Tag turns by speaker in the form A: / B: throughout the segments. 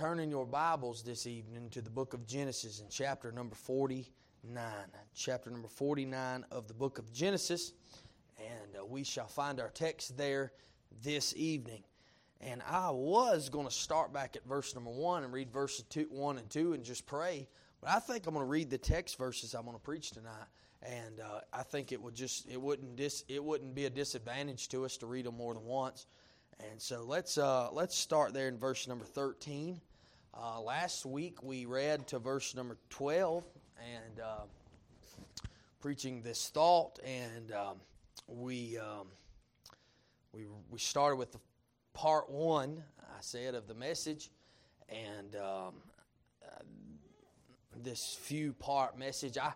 A: turn in your Bibles this evening to the book of Genesis in chapter number 49. Chapter number 49 of the book of Genesis. And uh, we shall find our text there this evening. And I was going to start back at verse number 1 and read verses two, 1 and 2 and just pray. But I think I'm going to read the text verses I'm going to preach tonight. And uh, I think it would just it wouldn't dis, it wouldn't be a disadvantage to us to read them more than once. And so let's uh, let's start there in verse number 13. Uh, last week we read to verse number 12 and uh, preaching this thought, and um, we um, we we started with the part one. I said of the message, and um, uh, this few part message. I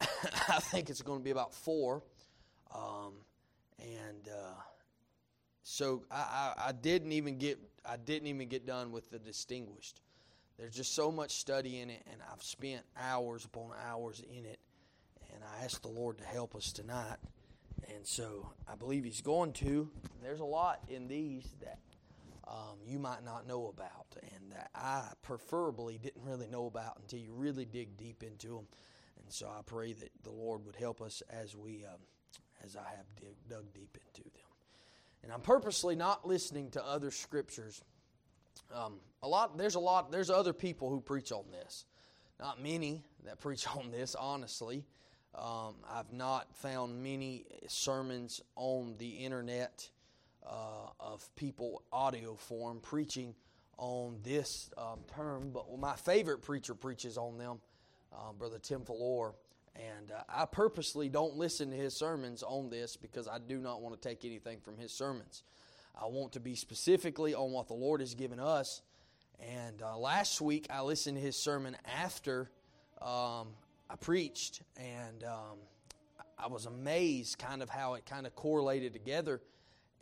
A: I think it's going to be about four, um, and uh, so I, I, I didn't even get I didn't even get done with the distinguished. There's just so much study in it, and I've spent hours upon hours in it. And I ask the Lord to help us tonight. And so I believe He's going to. There's a lot in these that um, you might not know about, and that I preferably didn't really know about until you really dig deep into them. And so I pray that the Lord would help us as we, um, as I have dig, dug deep into them. And I'm purposely not listening to other scriptures. Um, a lot, there's a lot, there's other people who preach on this. Not many that preach on this, honestly. Um, I've not found many sermons on the internet uh, of people audio form preaching on this um, term, but my favorite preacher preaches on them, uh, Brother Tim Fellure. And uh, I purposely don't listen to his sermons on this because I do not want to take anything from his sermons. I want to be specifically on what the Lord has given us. And uh, last week I listened to his sermon after um, I preached, and um, I was amazed kind of how it kind of correlated together.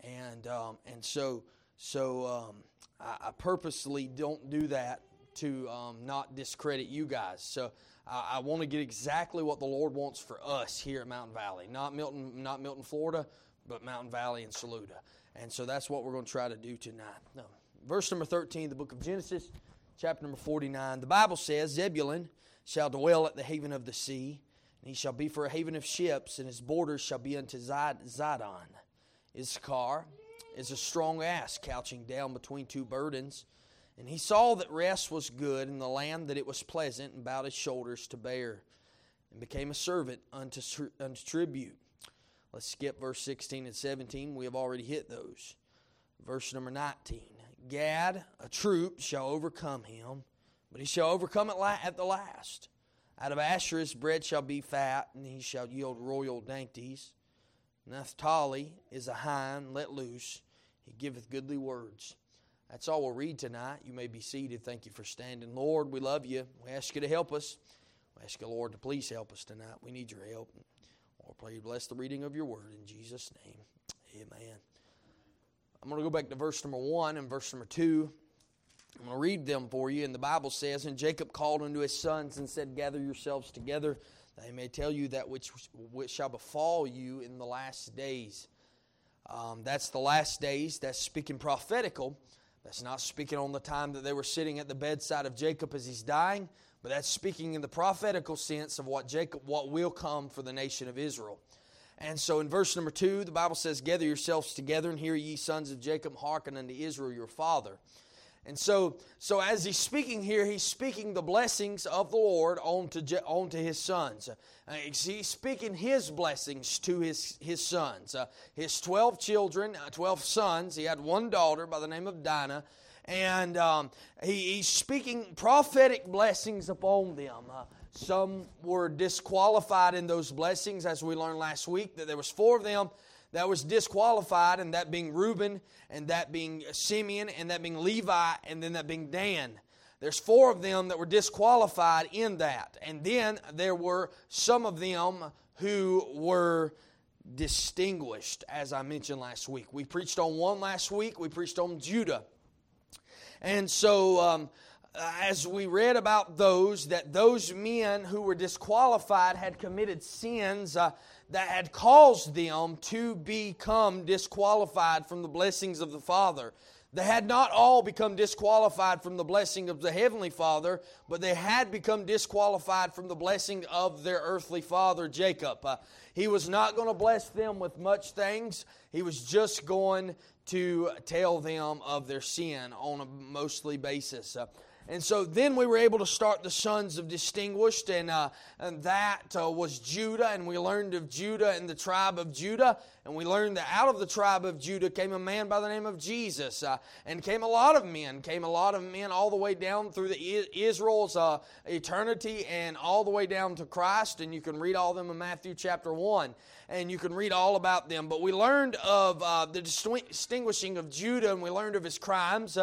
A: And um, and so so um, I, I, purposely don't do that to um, not discredit you guys. So I, want to get exactly what the Lord wants for us here at Mountain Valley, not Milton, not Milton, Florida, but Mountain Valley and Saluda. And so that's what we're going to try to do tonight. Verse number 13, the book of Genesis, chapter number 49. The Bible says, Zebulun shall dwell at the haven of the sea, and he shall be for a haven of ships, and his borders shall be unto Zidon. Issachar is a strong ass couching down between two burdens. And he saw that rest was good in the land, that it was pleasant, and bowed his shoulders to bear, and became a servant unto, unto tribute. Let's skip verse 16 and 17. We have already hit those. Verse number 19 Gad, a troop, shall overcome him, but he shall overcome at the last. Out of Asher his bread shall be fat, and he shall yield royal dainties. Naphtali is a hind let loose, he giveth goodly words. That's all we'll read tonight. You may be seated. Thank you for standing. Lord, we love you. We ask you to help us. We ask you, Lord, to please help us tonight. We need your help. Lord, pray you bless the reading of your word in Jesus' name. Amen. I'm going to go back to verse number one and verse number two. I'm going to read them for you. And the Bible says, And Jacob called unto his sons and said, Gather yourselves together, that I may tell you that which, which shall befall you in the last days. Um, that's the last days. That's speaking prophetical. That's not speaking on the time that they were sitting at the bedside of Jacob as he's dying, but that's speaking in the prophetical sense of what Jacob what will come for the nation of Israel. And so in verse number 2, the Bible says, "Gather yourselves together and hear ye sons of Jacob hearken unto Israel your father." And so, so as he's speaking here, he's speaking the blessings of the Lord onto, onto his sons. Uh, he's speaking his blessings to his, his sons. Uh, his 12 children, uh, 12 sons. He had one daughter by the name of Dinah. And um, he, he's speaking prophetic blessings upon them. Uh, some were disqualified in those blessings, as we learned last week, that there was four of them that was disqualified, and that being Reuben, and that being Simeon, and that being Levi, and then that being Dan. There's four of them that were disqualified in that. And then there were some of them who were distinguished, as I mentioned last week. We preached on one last week, we preached on Judah. And so, um, as we read about those, that those men who were disqualified had committed sins. Uh, that had caused them to become disqualified from the blessings of the Father. They had not all become disqualified from the blessing of the Heavenly Father, but they had become disqualified from the blessing of their earthly father, Jacob. Uh, he was not going to bless them with much things, he was just going to tell them of their sin on a mostly basis. Uh, and so then we were able to start the sons of distinguished, and, uh, and that uh, was Judah. And we learned of Judah and the tribe of Judah. And we learned that out of the tribe of Judah came a man by the name of Jesus. Uh, and came a lot of men, came a lot of men all the way down through the Israel's uh, eternity and all the way down to Christ. And you can read all them in Matthew chapter 1 and you can read all about them. But we learned of uh, the distinguishing of Judah, and we learned of his crimes.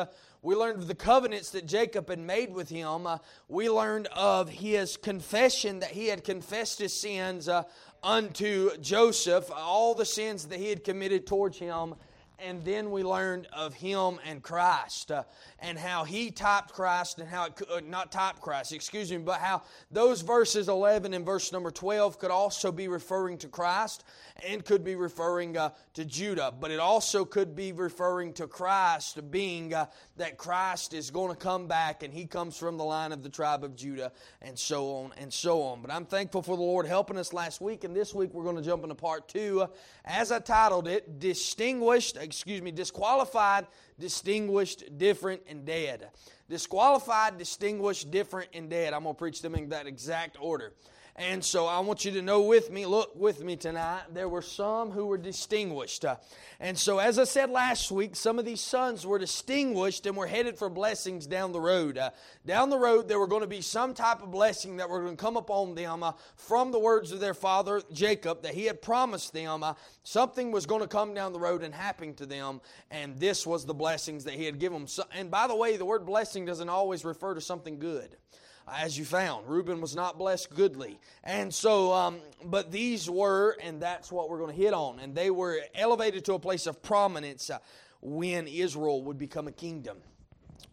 A: We learned of the covenants that Jacob had made with him. Uh, we learned of his confession that he had confessed his sins uh, unto Joseph, all the sins that he had committed towards him and then we learned of him and Christ uh, and how he typed Christ and how it could, uh, not typed Christ, excuse me, but how those verses 11 and verse number 12 could also be referring to Christ and could be referring uh, to Judah, but it also could be referring to Christ, being uh, that Christ is going to come back and he comes from the line of the tribe of Judah and so on and so on. But I'm thankful for the Lord helping us last week, and this week we're going to jump into part two. As I titled it, Distinguished excuse me, disqualified, distinguished, different, and dead. Disqualified, distinguished, different, and dead. I'm going to preach them in that exact order. And so I want you to know with me, look with me tonight, there were some who were distinguished. Uh, and so, as I said last week, some of these sons were distinguished and were headed for blessings down the road. Uh, down the road, there were going to be some type of blessing that were going to come upon them uh, from the words of their father Jacob that he had promised them. Uh, something was going to come down the road and happen to them, and this was the blessings that he had given them. So, and by the way, the word blessing doesn't always refer to something good as you found. Reuben was not blessed goodly. And so, um, but these were, and that's what we're going to hit on. And they were elevated to a place of prominence uh, when Israel would become a kingdom.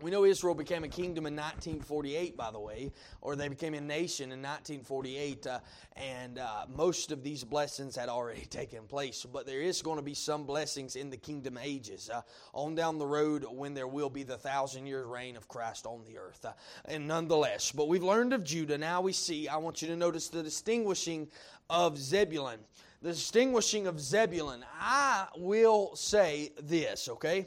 A: We know Israel became a kingdom in 1948, by the way, or they became a nation in 1948, uh, and uh, most of these blessings had already taken place. But there is going to be some blessings in the kingdom ages uh, on down the road when there will be the thousand year reign of Christ on the earth. Uh, and nonetheless, but we've learned of Judah. Now we see, I want you to notice the distinguishing of Zebulun. The distinguishing of Zebulun. I will say this, okay?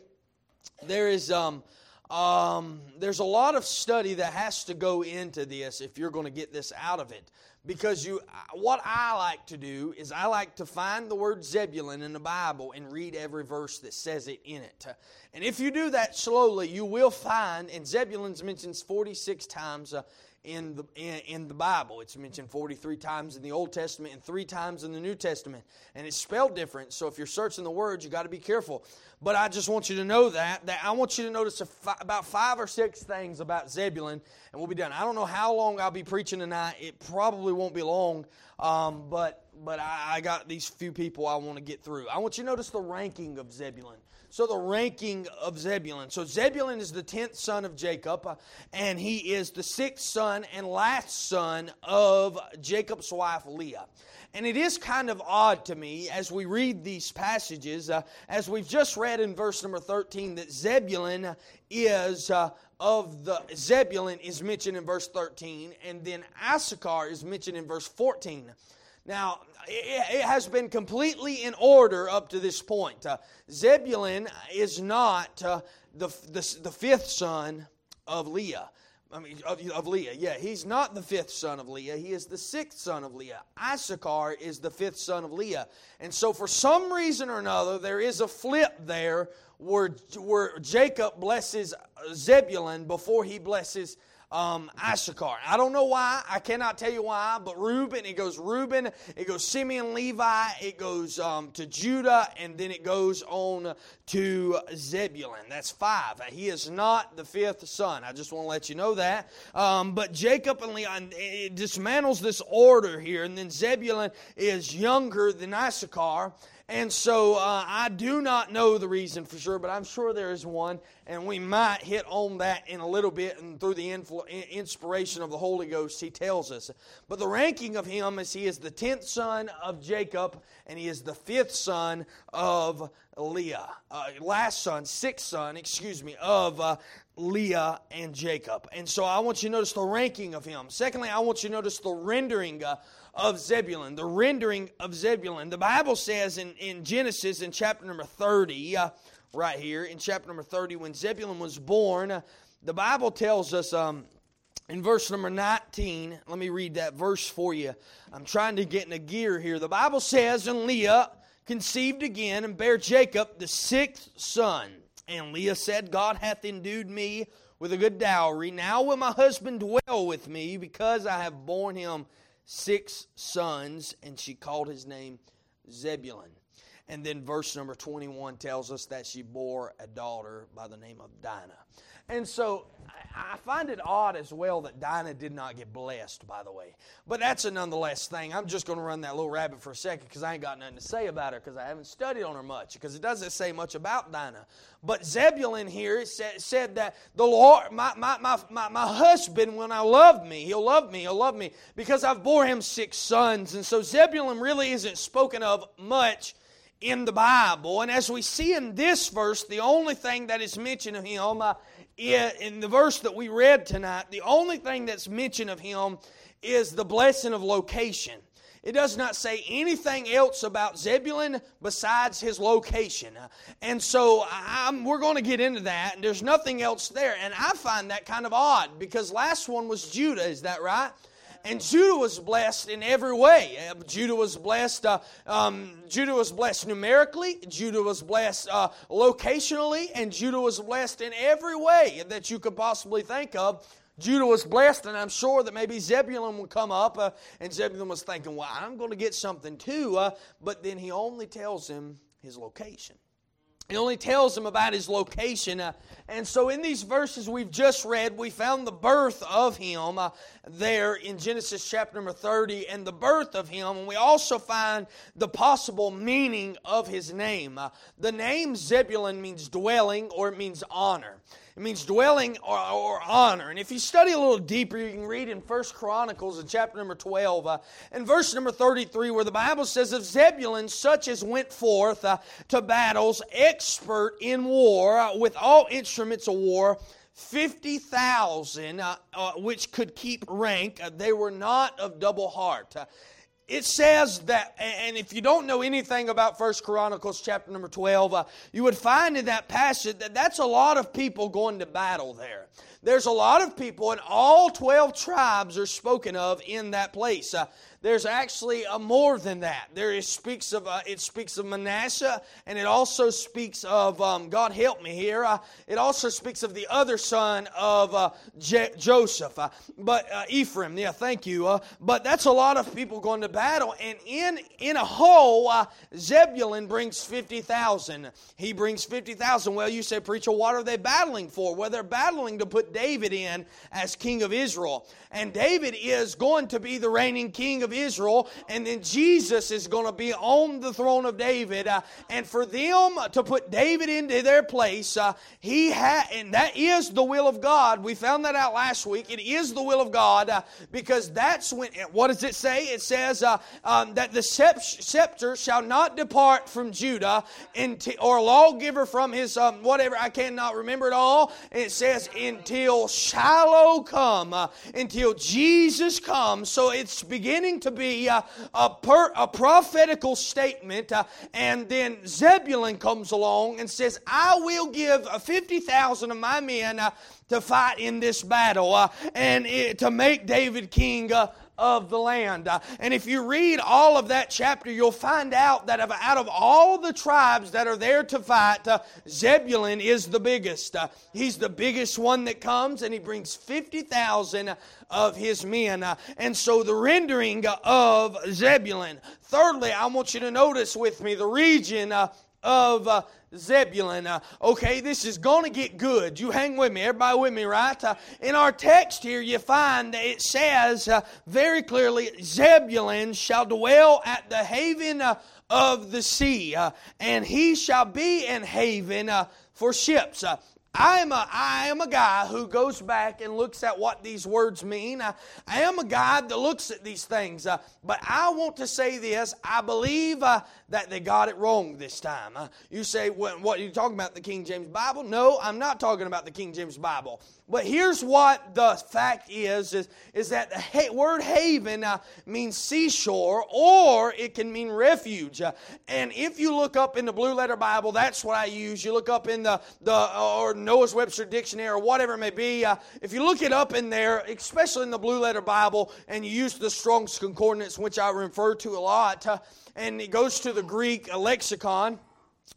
A: There is. Um, um, there's a lot of study that has to go into this if you're going to get this out of it. Because you, what I like to do is I like to find the word Zebulun in the Bible and read every verse that says it in it. And if you do that slowly, you will find, and Zebulun's mentioned 46 times uh, in the, in, in, the Bible. It's mentioned 43 times in the Old Testament and three times in the New Testament. And it's spelled different, so if you're searching the words, you got to be careful. But I just want you to know that, that I want you to notice fi- about five or six things about Zebulun, and we'll be done. I don't know how long I'll be preaching tonight. It probably won't be long, um, but, but I, I got these few people I want to get through. I want you to notice the ranking of Zebulun. So, the ranking of Zebulun. So, Zebulun is the tenth son of Jacob, uh, and he is the sixth son and last son of Jacob's wife Leah. And it is kind of odd to me as we read these passages, uh, as we've just read in verse number 13, that Zebulun is uh, of the Zebulun is mentioned in verse 13, and then Issachar is mentioned in verse 14. Now, it has been completely in order up to this point. Uh, Zebulun is not uh, the, the, the, fifth son of Leah. I mean, of, of, Leah. Yeah, he's not the fifth son of Leah. He is the sixth son of Leah. Issachar is the fifth son of Leah. And so, for some reason or another, there is a flip there where, where Jacob blesses Zebulun before he blesses um, Issachar. I don't know why. I cannot tell you why. But Reuben, it goes Reuben, it goes Simeon, Levi, it goes um, to Judah, and then it goes on to Zebulun. That's five. He is not the fifth son. I just want to let you know that. Um, but Jacob and Leah, it dismantles this order here, and then Zebulun is younger than Issachar. And so uh, I do not know the reason for sure, but I'm sure there is one, and we might hit on that in a little bit. And through the influ- inspiration of the Holy Ghost, he tells us. But the ranking of him is he is the tenth son of Jacob, and he is the fifth son of Leah. Uh, last son, sixth son, excuse me, of uh, Leah and Jacob. And so I want you to notice the ranking of him. Secondly, I want you to notice the rendering uh, of Zebulun, the rendering of Zebulun. The Bible says in, in Genesis in chapter number 30, uh, right here, in chapter number 30, when Zebulun was born, uh, the Bible tells us um, in verse number 19, let me read that verse for you. I'm trying to get in a gear here. The Bible says, And Leah conceived again and bare Jacob the sixth son. And Leah said, God hath endued me with a good dowry. Now will my husband dwell with me because I have borne him six sons, and she called his name Zebulun. And then verse number 21 tells us that she bore a daughter by the name of Dinah. And so I find it odd as well that Dinah did not get blessed, by the way. But that's a nonetheless thing. I'm just going to run that little rabbit for a second because I ain't got nothing to say about her because I haven't studied on her much because it doesn't say much about Dinah. But Zebulun here said, said that the Lord, my, my, my, my, my husband, when I love me, he'll love me, he'll love me because I've bore him six sons. And so Zebulun really isn't spoken of much in the Bible. And as we see in this verse, the only thing that is mentioned of him uh, in the verse that we read tonight, the only thing that's mentioned of him is the blessing of location. It does not say anything else about Zebulun besides his location. And so I'm, we're going to get into that, and there's nothing else there. And I find that kind of odd because last one was Judah, is that right? And Judah was blessed in every way. Uh, Judah was blessed. Uh, um, Judah was blessed numerically. Judah was blessed uh, locationally, and Judah was blessed in every way that you could possibly think of. Judah was blessed, and I'm sure that maybe Zebulun would come up, uh, and Zebulun was thinking, "Well, I'm going to get something too." Uh, but then he only tells him his location. He only tells him about his location. Uh, and so, in these verses we've just read, we found the birth of him uh, there in Genesis chapter number 30 and the birth of him. And we also find the possible meaning of his name. Uh, the name Zebulun means dwelling or it means honor. It means dwelling or, or, honor. And if you study a little deeper, you can read in First Chronicles in chapter number 12 uh, and verse number 33 where the Bible says of Zebulun, such as went forth uh, to battles, expert in war, uh, with all instruments of war, 50,000 uh, uh, which could keep rank. Uh, they were not of double heart it says that and if you don't know anything about first chronicles chapter number 12 uh, you would find in that passage that that's a lot of people going to battle there there's a lot of people and all 12 tribes are spoken of in that place uh, there's actually a more than that. There is speaks of uh, it speaks of Manasseh, and it also speaks of um, God help me here. Uh, it also speaks of the other son of uh, Je- Joseph, uh, but uh, Ephraim. Yeah, thank you. Uh, but that's a lot of people going to battle, and in in a whole, Zebulun brings fifty thousand. He brings fifty thousand. Well, you say, preacher, what are they battling for? Well, they're battling to put David in as king of Israel, and David is going to be the reigning king of Israel, and then Jesus is going to be on the throne of David. Uh, and for them to put David into their place, uh, he had, and that is the will of God. We found that out last week. It is the will of God uh, because that's when. What does it say? It says uh, um, that the scepter shall not depart from Judah, until, or lawgiver from his um, whatever. I cannot remember it all. it says until Shiloh come, uh, until Jesus comes. So it's beginning to be a, a, per, a prophetical statement. Uh, and then Zebulun comes along and says, I will give 50,000 of my men uh, to fight in this battle uh, and it, to make David king uh, of the land. Uh, and if you read all of that chapter, you'll find out that out of all the tribes that are there to fight, uh, Zebulun is the biggest. Uh, he's the biggest one that comes, and he brings 50,000 of his men. And so the rendering of Zebulun. Thirdly, I want you to notice with me the region of uh, Zebulun. Uh, okay, this is going to get good. You hang with me. Everybody with me, right? Uh, in our text here, you find that it says uh, very clearly Zebulun shall dwell at the haven uh, of the sea, uh, and he shall be an haven for ships. I am a, I am a guy who goes back and looks at what these words mean. I, I am a guy that looks at these things. Uh, but I want to say this. I believe uh, that they got it wrong this time. Uh, you say, what, what, are you talking about, the King James Bible? No, I'm not talking about the King James Bible. But here's what the fact is, is, is that the ha- word haven uh, means seashore or it can mean refuge. Uh, and if you look up in the Blue Letter Bible, that's what I use. You look up in the, the or Noah's Webster Dictionary or whatever it may be. Uh, if you look it up in there, especially in the Blue Letter Bible, and you use the Strong's Concordance, which I refer to a lot, uh, and it goes to the Greek lexicon,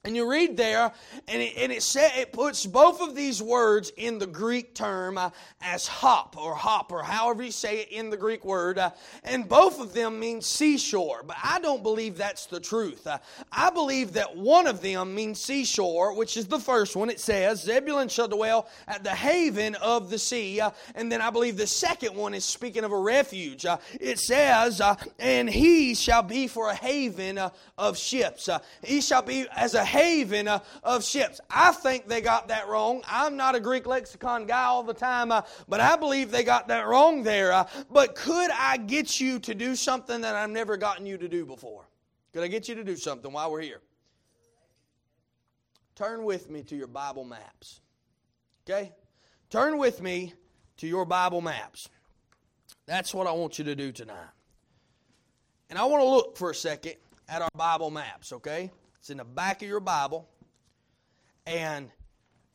A: and you read there, and it, and it, say, it puts both of these words in the Greek term uh, as hop or hop or however you say it in the Greek word, uh, and both of them mean seashore. But I don't believe that's the truth. Uh, I believe that one of them means seashore, which is the first one. It says, Zebulun shall dwell at the haven of the sea. Uh, and then I believe the second one is speaking of a refuge. Uh, it says, uh, and he shall be for a haven of ships. he shall be as a haven uh, of ships. I think they got that wrong. I'm not a Greek lexicon guy all the time, uh, but I believe they got that wrong there. Uh, but could I get you to do something that I've never gotten you to do before? Could I get you to do something while we're here? Turn with me to your Bible maps. Okay? Turn with me to your Bible maps. That's what I want you to do tonight. And I want to look for a second at our Bible maps, okay? It's in the back of your Bible. And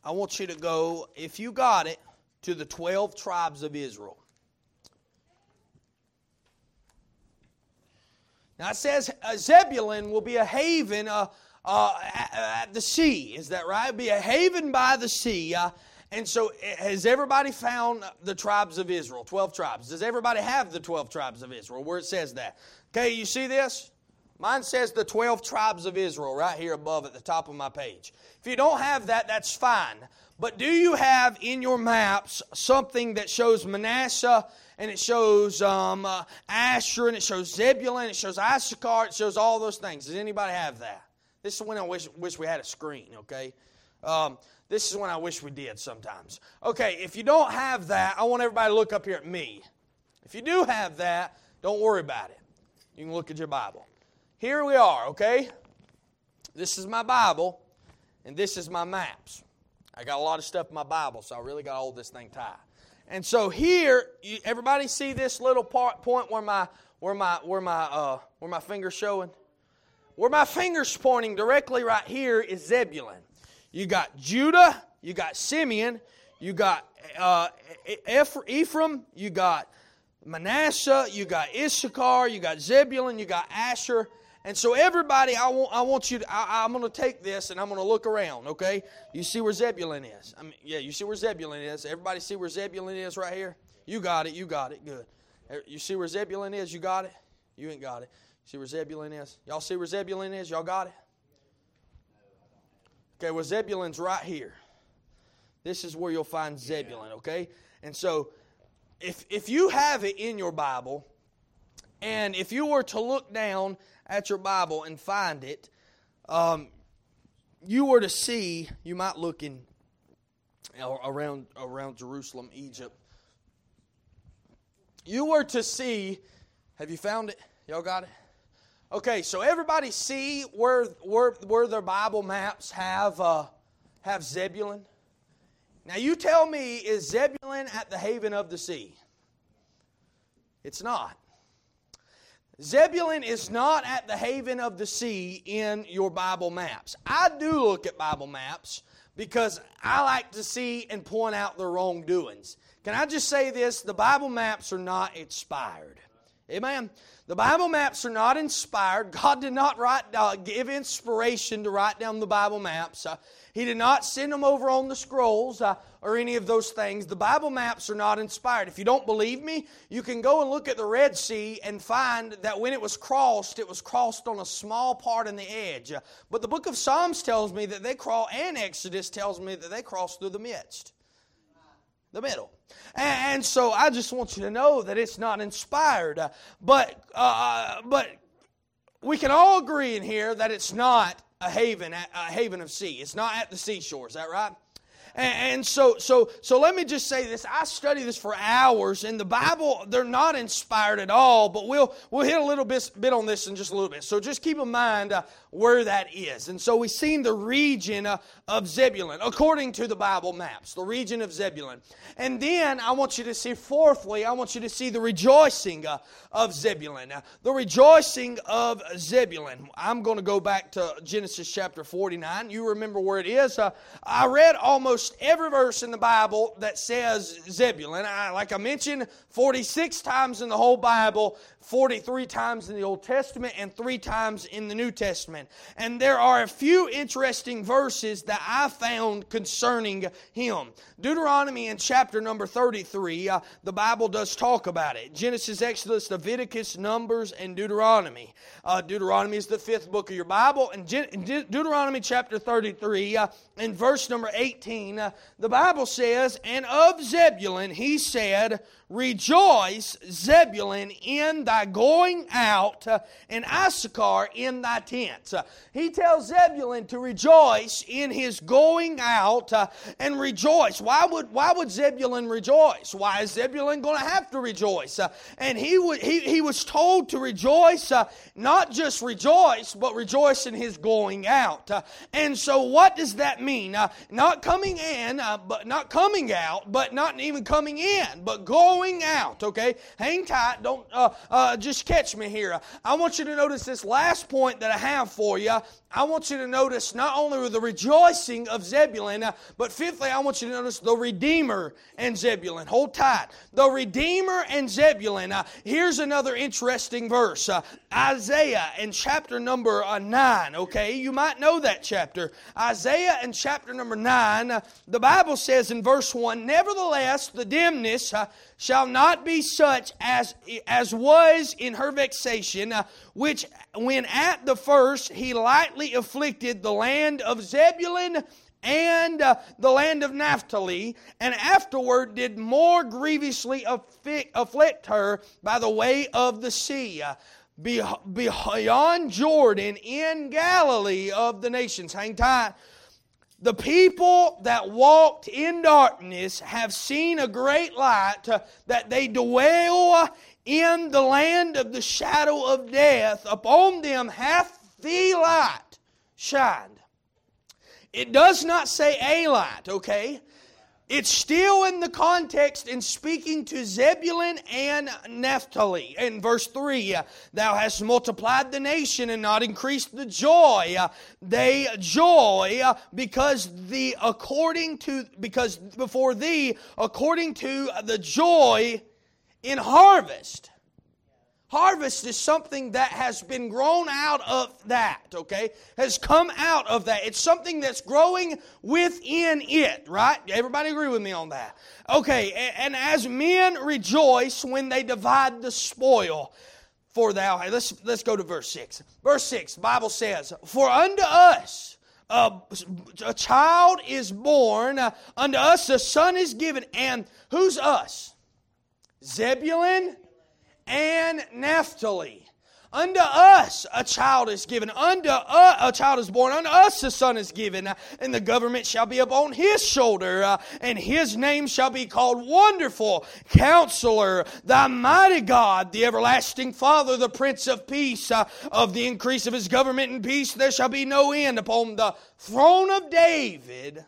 A: I want you to go, if you got it, to the 12 tribes of Israel. Now it says uh, Zebulun will be a haven uh, uh, at, at, the sea. Is that right? It'll be a haven by the sea. Uh, and so, eh, has everybody found the tribes of Israel? 12 tribes. Does everybody have the 12 tribes of Israel where it says that? Okay, you see this? Mine says the 12 tribes of Israel right here above at the top of my page. If you don't have that, that's fine. But do you have in your maps something that shows Manasseh and it shows um, uh, Asher and it shows Zebulun, it shows Issachar, it shows all those things? Does anybody have that? This is when I wish, wish we had a screen, okay? Um, this is when I wish we did sometimes. Okay, if you don't have that, I want everybody to look up here at me. If you do have that, don't worry about it. You can look at your Bible here we are, okay? This is my Bible, and this is my maps. I got a lot of stuff in my Bible, so I really got to hold this thing tight. And so here, you, everybody see this little part, point where my where my where my uh, where my finger's showing? Where my finger's pointing directly right here is Zebulun. You got Judah, you got Simeon, you got uh, Ephraim, you got Manasseh, you got Issachar, you got Zebulun, you got Asher, and so, everybody, I want, I want you to, I, am going to take this and I'm going to look around, okay? You see where Zebulun is. I mean, yeah, you see where Zebulun is. Everybody see where Zebulun is right here? You got it, you got it, good. Er, you see where Zebulun is? You got it? You ain't got it. See where Zebulun is? Y'all see where Zebulun is? Y'all got it? Okay, well, Zebulun's right here. This is where you'll find Zebulun, okay? And so, if, if you have it in your Bible, and if you were to look down at your Bible and find it, um, you were to see, you might look in around around Jerusalem, Egypt. You were to see, have you found it? Y'all got it? Okay, so everybody see where where where their Bible maps have uh, have Zebulun. Now you tell me, is Zebulun at the haven of the sea? It's not. Zebulun is not at the haven of the sea in your Bible maps. I do look at Bible maps because I like to see and point out the wrongdoings. Can I just say this? The Bible maps are not inspired. Amen. The Bible maps are not inspired. God did not write, uh, give inspiration to write down the Bible maps. Uh, he did not send them over on the scrolls uh, or any of those things. The Bible maps are not inspired. If you don't believe me, you can go and look at the Red Sea and find that when it was crossed, it was crossed on a small part in the edge. Uh, but the book of Psalms tells me that they cross, and Exodus tells me that they crossed through the midst, the middle. And so I just want you to know that it's not inspired. But, uh, but we can all agree in here that it's not a haven, a haven of sea. It's not at the seashore. Is that right? And, so, so, so let me just say this. I study this for hours, and the Bible, they're not inspired at all, but we'll, we'll hit a little bit, bit on this in just a little bit. So just keep in mind uh, where that is. And so we've seen the region uh, of Zebulun, according to the Bible maps, the region of Zebulun. And then I want you to see, fourthly, I want you to see the rejoicing uh, of Zebulun. The rejoicing of Zebulun. I'm going to go back to Genesis chapter 49. You remember where it is. Uh, I read almost almost every verse in the Bible that says Zebulun. I, like I mentioned, 46 times in the whole Bible, 43 times in the Old Testament, and three times in the New Testament. And there are a few interesting verses that I found concerning him. Deuteronomy in chapter number 33, uh, the Bible does talk about it. Genesis, Exodus, Leviticus, Numbers, and Deuteronomy. Uh, Deuteronomy is the fifth book of your Bible. And De- Deuteronomy chapter 33, uh, in verse number 18, uh, the Bible says, And of Zebulun he said, Rejoice, Zebulun, in thy going out, and Issachar in thy tents. He tells Zebulun to rejoice in his going out and rejoice. Why would, why would Zebulun rejoice? Why is Zebulun going to have to rejoice? And he, would, he, he was told to rejoice, not just rejoice, but rejoice in his going out. And so, what does that mean? not coming in, but not coming out, but not even coming in, but going going out, okay? Hang tight. Don't uh, uh, just catch me here. I want you to notice this last point that I have for you. I want you to notice not only the rejoicing of Zebulun, uh, but fifthly, I want you to notice the Redeemer and Zebulun. Hold tight. The Redeemer and Zebulun. Uh, here's another interesting verse uh, Isaiah in chapter number uh, 9, okay? You might know that chapter. Isaiah in chapter number 9, uh, the Bible says in verse 1 Nevertheless, the dimness shall not be such as, as was in her vexation, which when at the first he lightly afflicted the land of Zebulun and uh, the land of Naphtali, and afterward did more grievously afflict, afflict her by the way of the sea. Uh, beyond Jordan in Galilee of the nations. Hang tight. The people that walked in darkness have seen a great light, uh, that they dwell in the land of the shadow of death. Upon them hath the light shined. It does not say a light, okay? It's still in the context in speaking to Zebulun and Naphtali. In verse 3, uh, thou hast multiplied the nation and not increased the joy. Uh, they joy uh, because the according to because before thee according to the joy in harvest. Harvest is something that has been grown out of that, okay? Has come out of that. It's something that's growing within it, right? Everybody agree with me on that? Okay, and as men rejoice when they divide the spoil, for thou, let's, let's go to verse 6. Verse 6, Bible says, For unto us, a, a child is born, uh, unto us a son is given, and who's us? Zebulun and Naphtali. Unto us a child is given, unto us, a child is born, unto us a son is given, and the government shall be upon his shoulder, uh, and his name shall be called Wonderful, Counselor, the Mighty God, the Everlasting Father, the Prince of Peace. Uh, of the increase of his government and peace there shall be no end upon the throne of David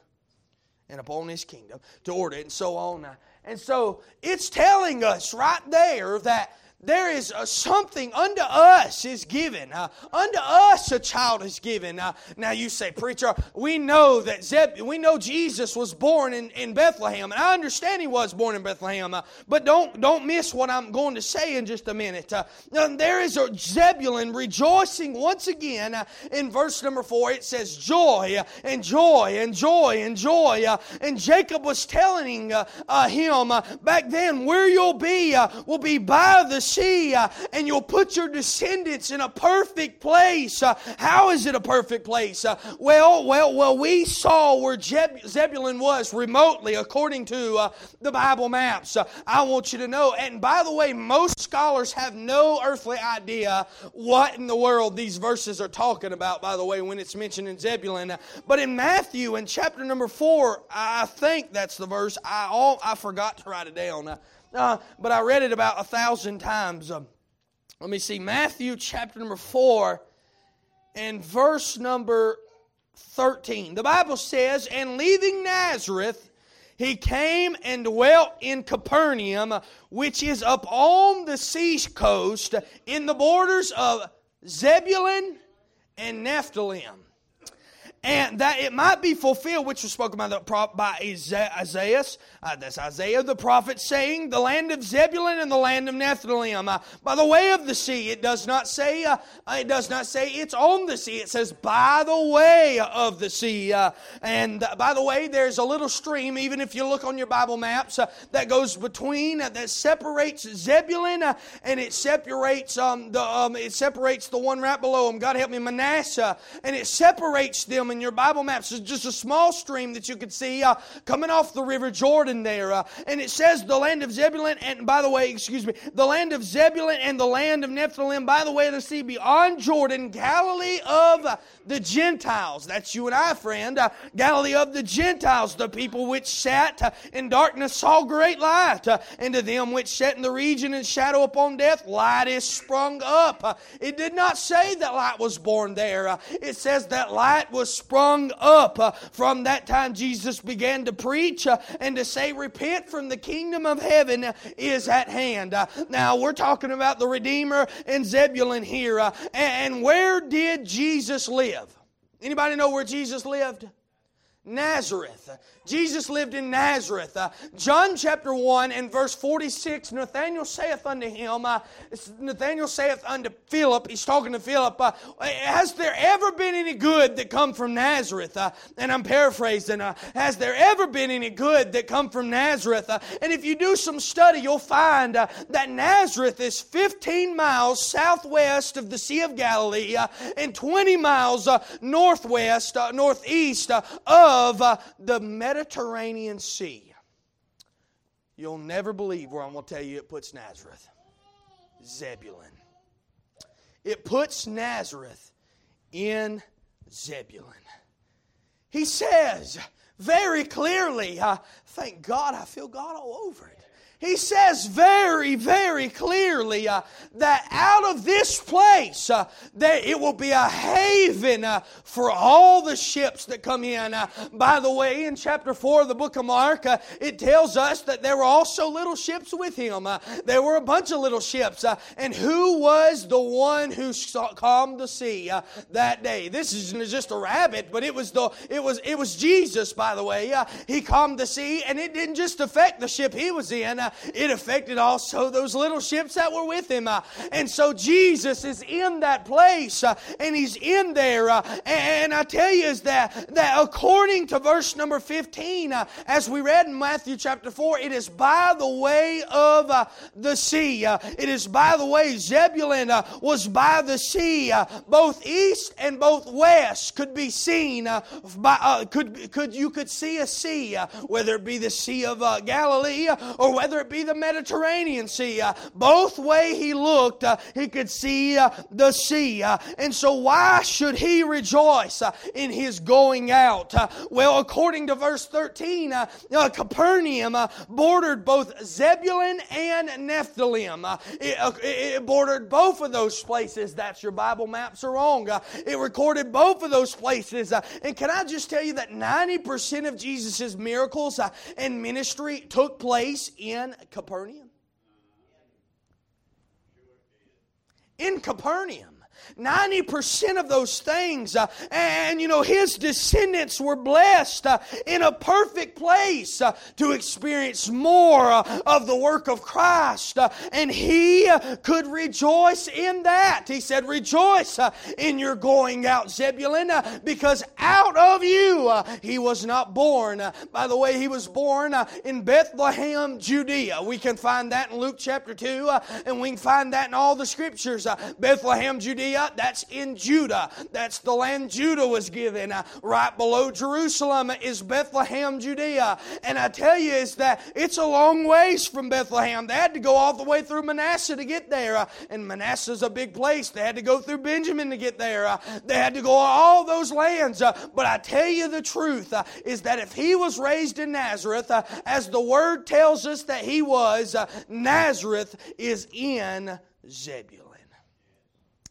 A: and upon his kingdom to order it, and so on. And so it's telling us right there that there is a, something unto us is given. Uh, unto us a child is given. Uh, now you say, preacher, we know that Zeb, we know Jesus was born in, in Bethlehem, and I understand he was born in Bethlehem. Uh, but don't don't miss what I'm going to say in just a minute. Uh, there is a Zebulun rejoicing once again uh, in verse number four. It says joy and joy and joy and joy. Uh, and Jacob was telling him back then, where you'll be will be by the sea, uh, and you'll put your descendants in a perfect place. Uh, how is it a perfect place? Uh, well, well, well, we saw where Jeb- Zebulun was remotely, according to uh, the Bible maps. Uh, I want you to know, and by the way, most scholars have no earthly idea what in the world these verses are talking about, by the way, when it's mentioned in Zebulun. But in Matthew, in chapter number four, I think that's the verse. I all I forgot to write it down, uh, but I read it about a thousand times. Um, let me see, Matthew chapter number four and verse number 13. The Bible says, And leaving Nazareth, he came and dwelt in Capernaum, which is up on the sea coast in the borders of Zebulun and Naphtali and that it might be fulfilled, which was spoken by, the, by Isaiah. Uh, that's Isaiah the prophet saying, the land of Zebulun and the land of Naphtali. Uh, by the way of the sea, it does not say, uh, it does not say it's on the sea. It says by the way of the sea. Uh, and uh, by the way, there's a little stream, even if you look on your Bible maps, uh, that goes between, that separates Zebulun and it separates, um, the, um, it separates the one right below them. God help me, Manasseh. And it separates them in your Bible maps is just a small stream that you could see uh, coming off the River Jordan there. Uh, and it says the land of Zebulun, and by the way, excuse me, the land of Zebulun and the land of Nephthalim, by the way of the sea beyond Jordan, Galilee of the Gentiles. That's you and I, friend. Uh, Galilee of the Gentiles, the people which sat uh, in darkness saw great light. Uh, and to them which sat in the region and shadow upon death, light is sprung up. Uh, it did not say that light was born there. Uh, it says that light was sprung up. Uh, from that time, Jesus began to preach uh, and to say, Repent from the kingdom of heaven is at hand. Uh, now, we're talking about the Redeemer and Zebulun here. Uh, and where did Jesus live? Anybody know where Jesus lived? Nazareth. Jesus lived in Nazareth. Uh, John chapter 1 and verse 46 Nathanael saith unto him, uh, Nathanael saith unto Philip, he's talking to Philip, uh, Has there ever been any good that come from Nazareth? Uh, and I'm paraphrasing, uh, Has there ever been any good that come from Nazareth? Uh, and if you do some study, you'll find that Nazareth is 15 miles southwest of the Sea of Galilee and 20 miles northwest, northeast of the Mediterranean Mediterranean Sea. You'll never believe where I'm going to tell you it puts Nazareth. Zebulun. It puts Nazareth in Zebulun. He says very clearly, uh, thank God I feel God all over it he says very, very clearly uh, that out of this place, uh, that it will be a haven uh, for all the ships that come in. Uh, by the way, in chapter 4 of the book of Mark, uh, it tells us that there were also little ships with him. Uh, there were a bunch of little ships. and who was the one who calmed the sea that day? This isn't just a rabbit, but it was, the, it was, it was Jesus, by the way. he calmed the sea, and it didn't just affect the ship he was in it affected also those little ships that were with him. Uh, and so Jesus is in that place uh, and he's in there. Uh, and I tell you is that, that according to verse number 15, uh, as we read in Matthew chapter 4, it is by the way of uh, the sea. Uh, it is by the way Zebulun was by the sea. both east and both west could be seen by, could, could, you could see a sea, whether it be the Sea of Galilee or whether it be the Mediterranean Sea. Uh, both way he looked, uh, he could see uh, the sea. Uh, and so why should he rejoice uh, in his going out? Uh, well, according to verse 13, Capernaum bordered both Zebulun and Naphtali. It, it, bordered both of those places. That's your Bible maps are wrong. it recorded both of those places. and can I just tell you that 90% of Jesus' miracles and ministry took place in Capernaum? In Capernaum. 90% of those things. Uh, and, you know, his descendants were blessed uh, in a perfect place uh, to experience more uh, of the work of Christ. Uh, and he uh, could rejoice in that. He said, Rejoice in your going out, Zebulun, because out of you he was not born. by the way, he was born in Bethlehem, Judea. We can find that in Luke chapter 2, and we can find that in all the scriptures. Bethlehem, Judea that's in Judah. That's the land Judah was given. Uh, right below Jerusalem is Bethlehem, Judea. And I tell you, is that it's a long ways from Bethlehem. They had to go all the way through Manasseh to get there. Uh, and Manasseh's a big place. They had to go through Benjamin to get there. Uh, they had to go all those lands. But I tell you the truth is that if he was raised in Nazareth, as the word tells us that he was, Nazareth is in Zebulun.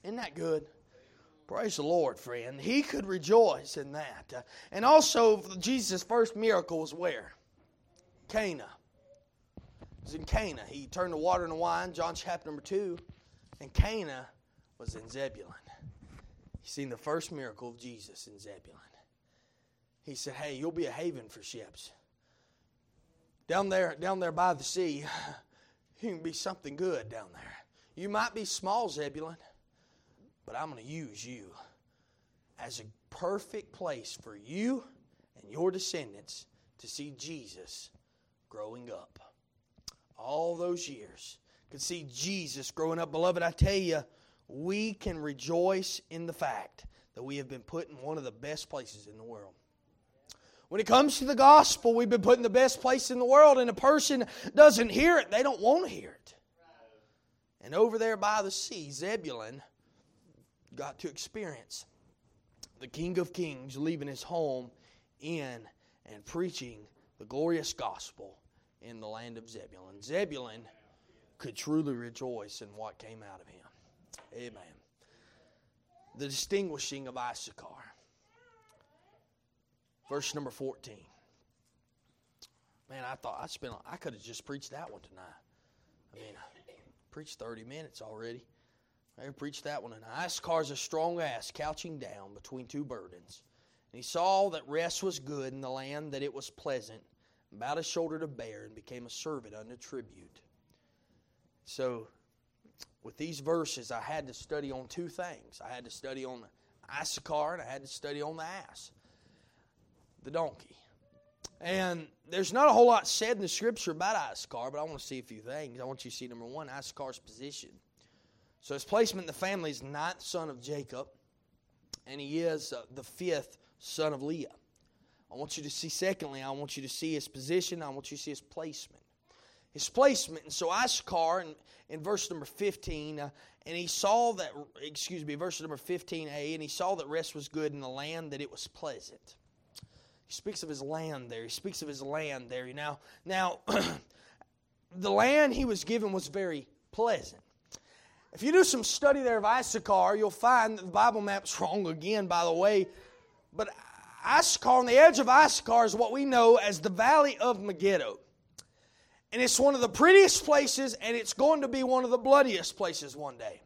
A: Isn't that good? Praise the Lord, friend. He could rejoice in that. Uh, and also, Jesus' first miracle was where? Cana. It was in Cana. He turned the water into wine, John chapter number 2. And Cana was in Zebulun. You seen the first miracle of Jesus in Zebulun. He said, Hey, you'll be a haven for ships. Down there, down there by the sea, you can be something good down there. You might be small, Zebulun. But I'm going to use you as a perfect place for you and your descendants to see Jesus growing up. All those years. Could see Jesus growing up. Beloved, I tell you, we can rejoice in the fact that we have been put in one of the best places in the world. When it comes to the gospel, we've been put in the best place in the world, and a person doesn't hear it, they don't want to hear it. And over there by the sea, Zebulun got to experience the King of Kings leaving his home in and preaching the glorious gospel in the land of Zebulun. Zebulun could truly rejoice in what came out of him. Amen. The distinguishing of Issachar. Verse number 14. Man, I thought I spent I could have just preached that one tonight. I mean, I preached 30 minutes already. I preached that one. And Issachar's a strong ass couching down between two burdens. And he saw that rest was good in the land, that it was pleasant, about his shoulder to bear, and became a servant unto tribute. So, with these verses, I had to study on two things. I had to study on the Issachar, and I had to study on the ass, the donkey. And there's not a whole lot said in the scripture about Issachar, but I want to see a few things. I want you to see number one, Issachar's position. So his placement in the family is ninth son of Jacob, and he is uh, the fifth son of Leah. I want you to see, secondly, I want you to see his position, I want you to see his placement. His placement, and so Issachar in, in verse number 15, uh, and he saw that, excuse me, verse number 15a, and he saw that rest was good in the land, that it was pleasant. He speaks of his land there. He speaks of his land there. Now, now the land he was given was very pleasant. If you do some study there of Issachar, you'll find that the Bible map's wrong again, by the way. But Issachar, on the edge of Issachar, is what we know as the Valley of Megiddo. And it's one of the prettiest places, and it's going to be one of the bloodiest places one day.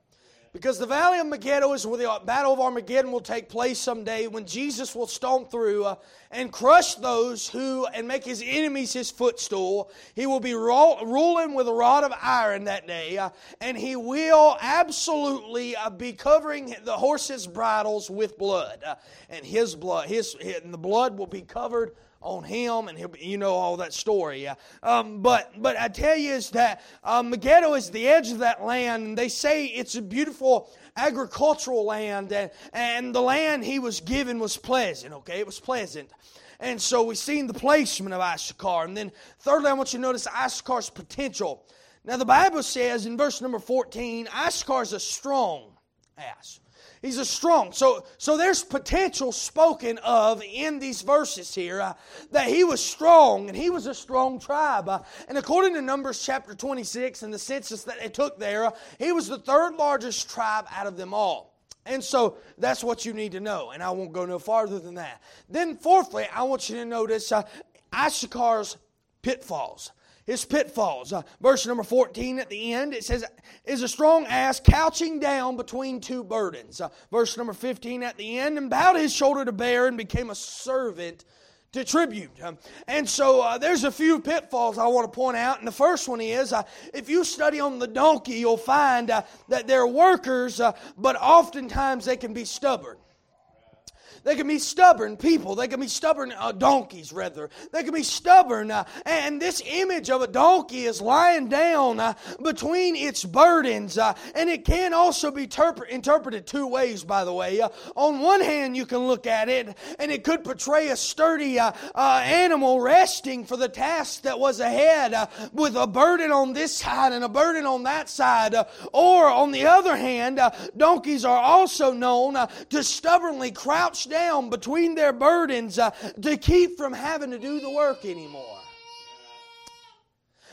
A: Because the valley of Megiddo is where the battle of Armageddon will take place someday when Jesus will stomp through uh, and crush those who and make his enemies his footstool. He will be ruling with a rod of iron that day, uh, and he will absolutely uh, be covering the horses' bridles with blood. And his blood, his, and the blood will be covered on him, and he'll, you know all that story. Um, but but I tell you is that um, Megiddo is the edge of that land, and they say it's a beautiful agricultural land, and, and the land he was given was pleasant. Okay, it was pleasant. And so we've seen the placement of Issachar. And then, thirdly, I want you to notice Issachar's potential. Now, the Bible says in verse number 14, Issachar is a strong ass. He's a strong. So, so there's potential spoken of in these verses here uh, that he was strong and he was a strong tribe. Uh, and according to Numbers chapter 26 and the census that they took there, uh, he was the third largest tribe out of them all. And so that's what you need to know. And I won't go no farther than that. Then, fourthly, I want you to notice uh, Issachar's pitfalls. His pitfalls. Uh, verse number 14 at the end, it says, Is a strong ass couching down between two burdens. Uh, verse number 15 at the end, and bowed his shoulder to bear and became a servant to tribute. Um, and so uh, there's a few pitfalls I want to point out. And the first one is uh, if you study on the donkey, you'll find uh, that they're workers, uh, but oftentimes they can be stubborn. They can be stubborn people. They can be stubborn uh, donkeys, rather. They can be stubborn. Uh, and this image of a donkey is lying down uh, between its burdens. Uh, and it can also be terp- interpreted two ways, by the way. Uh, on one hand, you can look at it, and it could portray a sturdy uh, animal resting for the task that was ahead with a burden on this side and a burden on that side. or, on the other hand, donkeys are also known to stubbornly crouch down between their burdens uh, to keep from having to do the work anymore.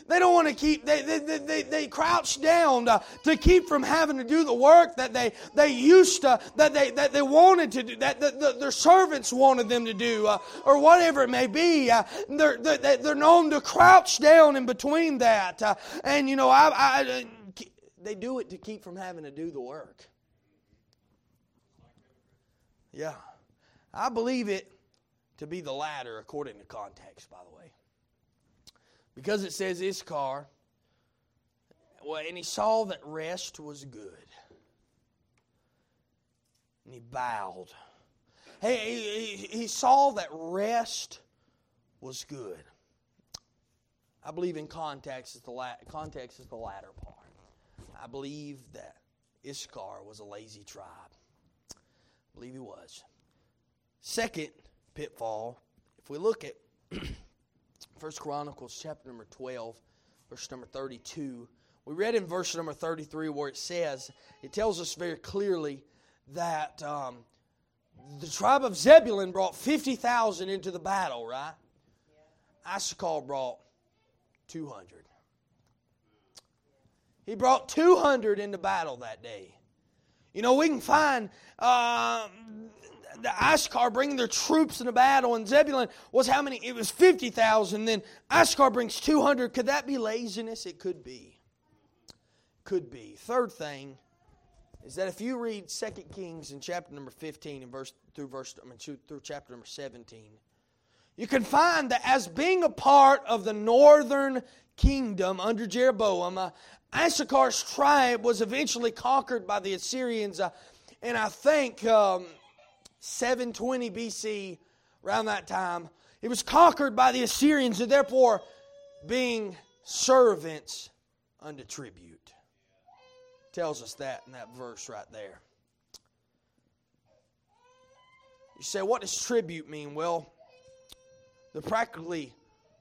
A: They don't want to keep, they, they, they, they crouch down to, to keep from having to do the work that they, they used to, that they, that they wanted to do, that the, the, their servants wanted them to do, uh, or whatever it may be. Uh, they're, they're, they're known to crouch down in between that. Uh, and, you know, I, I, they do it to keep from having to do the work. Yeah. I believe it to be the latter according to context, by the way. Because it says Issachar, well, and he saw that rest was good. And he bowed. Hey, he, he, saw that rest was good. I believe in context is the la- context is the latter part. I believe that Issachar was a lazy tribe. I believe he was. Second pitfall, if we look at First Chronicles chapter number 12, verse number 32, we read in verse number 33 where it says, it tells us very clearly that um, the tribe of Zebulun brought 50,000 into the battle, right? Yeah. Issachar brought 200. He brought 200 into battle that day. You know, we can find uh, the Issachar bringing their troops in a battle, and Zebulun was how many? It was 50,000. Then Issachar brings 200. Could that be laziness? It could be. Could be. Third thing is that if you read 2 Kings in chapter number 15 and verse through verse I mean, through chapter number 17, you can find that as being a part of the northern kingdom under Jeroboam, uh, Issachar's tribe was eventually conquered by the Assyrians. Uh, and I think um, 720 BC, around that time. It was conquered by the Assyrians and therefore being servants unto tribute. Tells us that in that verse right there. You say, what does tribute mean? Well, they're practically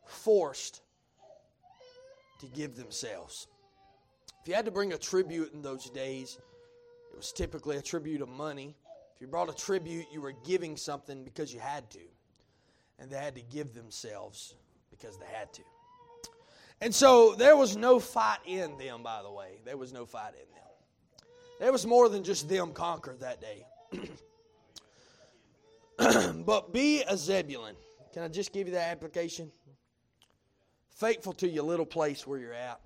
A: forced to give themselves. If you had to bring a tribute in those days, it was typically a tribute of money you brought a tribute, you were giving something because you had to. And they had to give themselves because they had to. And so there was no fight in them, by the way. There was no fight in them. There was more than just them conquered that day. but be a Zebulun. Can I just give you that application? Faithful to your little place where you're at.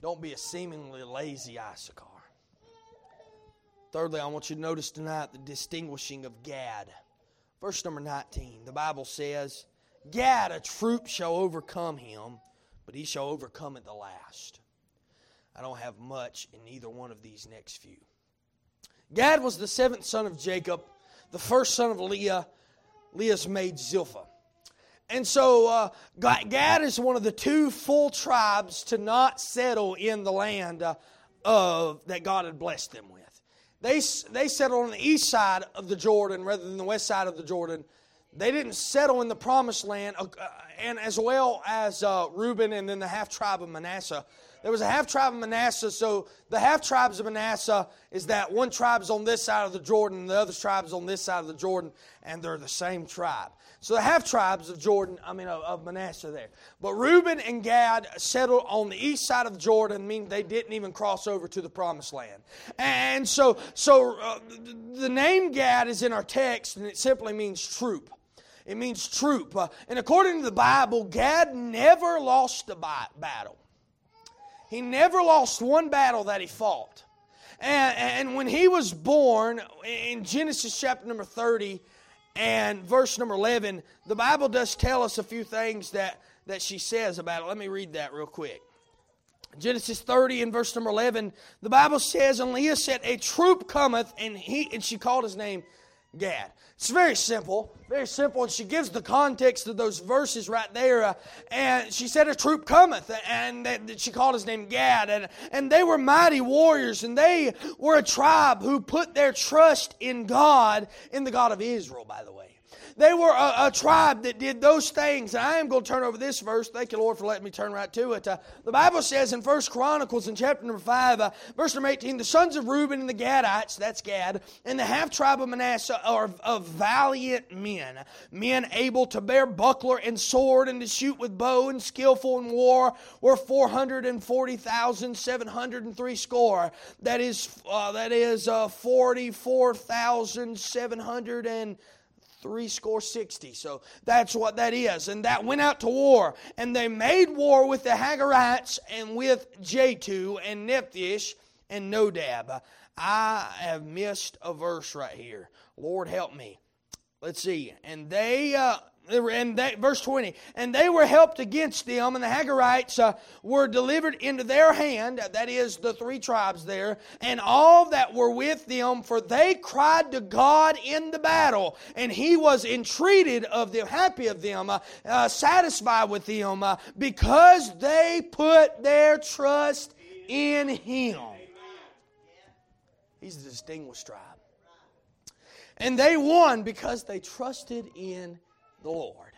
A: Don't be a seemingly lazy Issachar. Thirdly, I want you to notice tonight the distinguishing of Gad. Verse number 19, the Bible says, Gad, a troop shall overcome him, but he shall overcome at the last. I don't have much in either one of these next few. Gad was the seventh son of Jacob, the first son of Leah, Leah's maid Zilpah. And so uh, Gad is one of the two full tribes to not settle in the land uh, of, that God had blessed them with. They, they settled on the east side of the Jordan rather than the west side of the Jordan. They didn't settle in the promised land, uh, and as well as uh, Reuben and then the half tribe of Manasseh. There was a half tribe of Manasseh, so the half tribes of Manasseh is that one tribe's on this side of the Jordan, and the other tribe's on this side of the Jordan, and they're the same tribe. So the half tribes of Jordan, I mean of, of Manasseh there. But Reuben and Gad settled on the east side of Jordan, meaning they didn't even cross over to the promised land. And so, so uh, the name Gad is in our text, and it simply means troop. it means troop. Uh, and according to the Bible, Gad never lost a battle. He never lost one battle that he fought. And, and when he was born, in Genesis chapter number 30 and verse number 11, the Bible does tell us a few things that, that she says about it. Let me read that real quick. Genesis 30 and verse number 11, the Bible says, And Leah said, A troop cometh, and, he, and she called his name Gad. It's very simple, very simple, and she gives the context of those verses right there. Uh, and she said, "A troop cometh," and that she called his name Gad, and and they were mighty warriors, and they were a tribe who put their trust in God, in the God of Israel. By the way. They were a, a, tribe that did those things. And I am going to turn over this verse. Thank you, Lord, for letting me turn right to it. Uh, the Bible says in First Chronicles in chapter number 5, uh, verse number 18, the sons of Reuben and the Gadites, that's Gad, and the half tribe of Manasseh are of valiant men, men able to bear buckler and sword and to shoot with bow and skillful in war, were 440,703 score. That is, uh, that is uh, 44,700 and three score sixty. So that's what that is. And that went out to war. And they made war with the Hagarites and with Jahtoo and Nephish and Nodab. I have missed a verse right here. Lord help me. Let's see. And they uh, and verse 20, and they were helped against them, and the Hagarites uh, were delivered into their hand, that is, the three tribes there, and all that were with them, for they cried to God in the battle, and he was entreated of them, happy of them, uh, uh, satisfied with them, uh, because they put their trust in him. He's a distinguished tribe. And they won because they trusted in the Lord.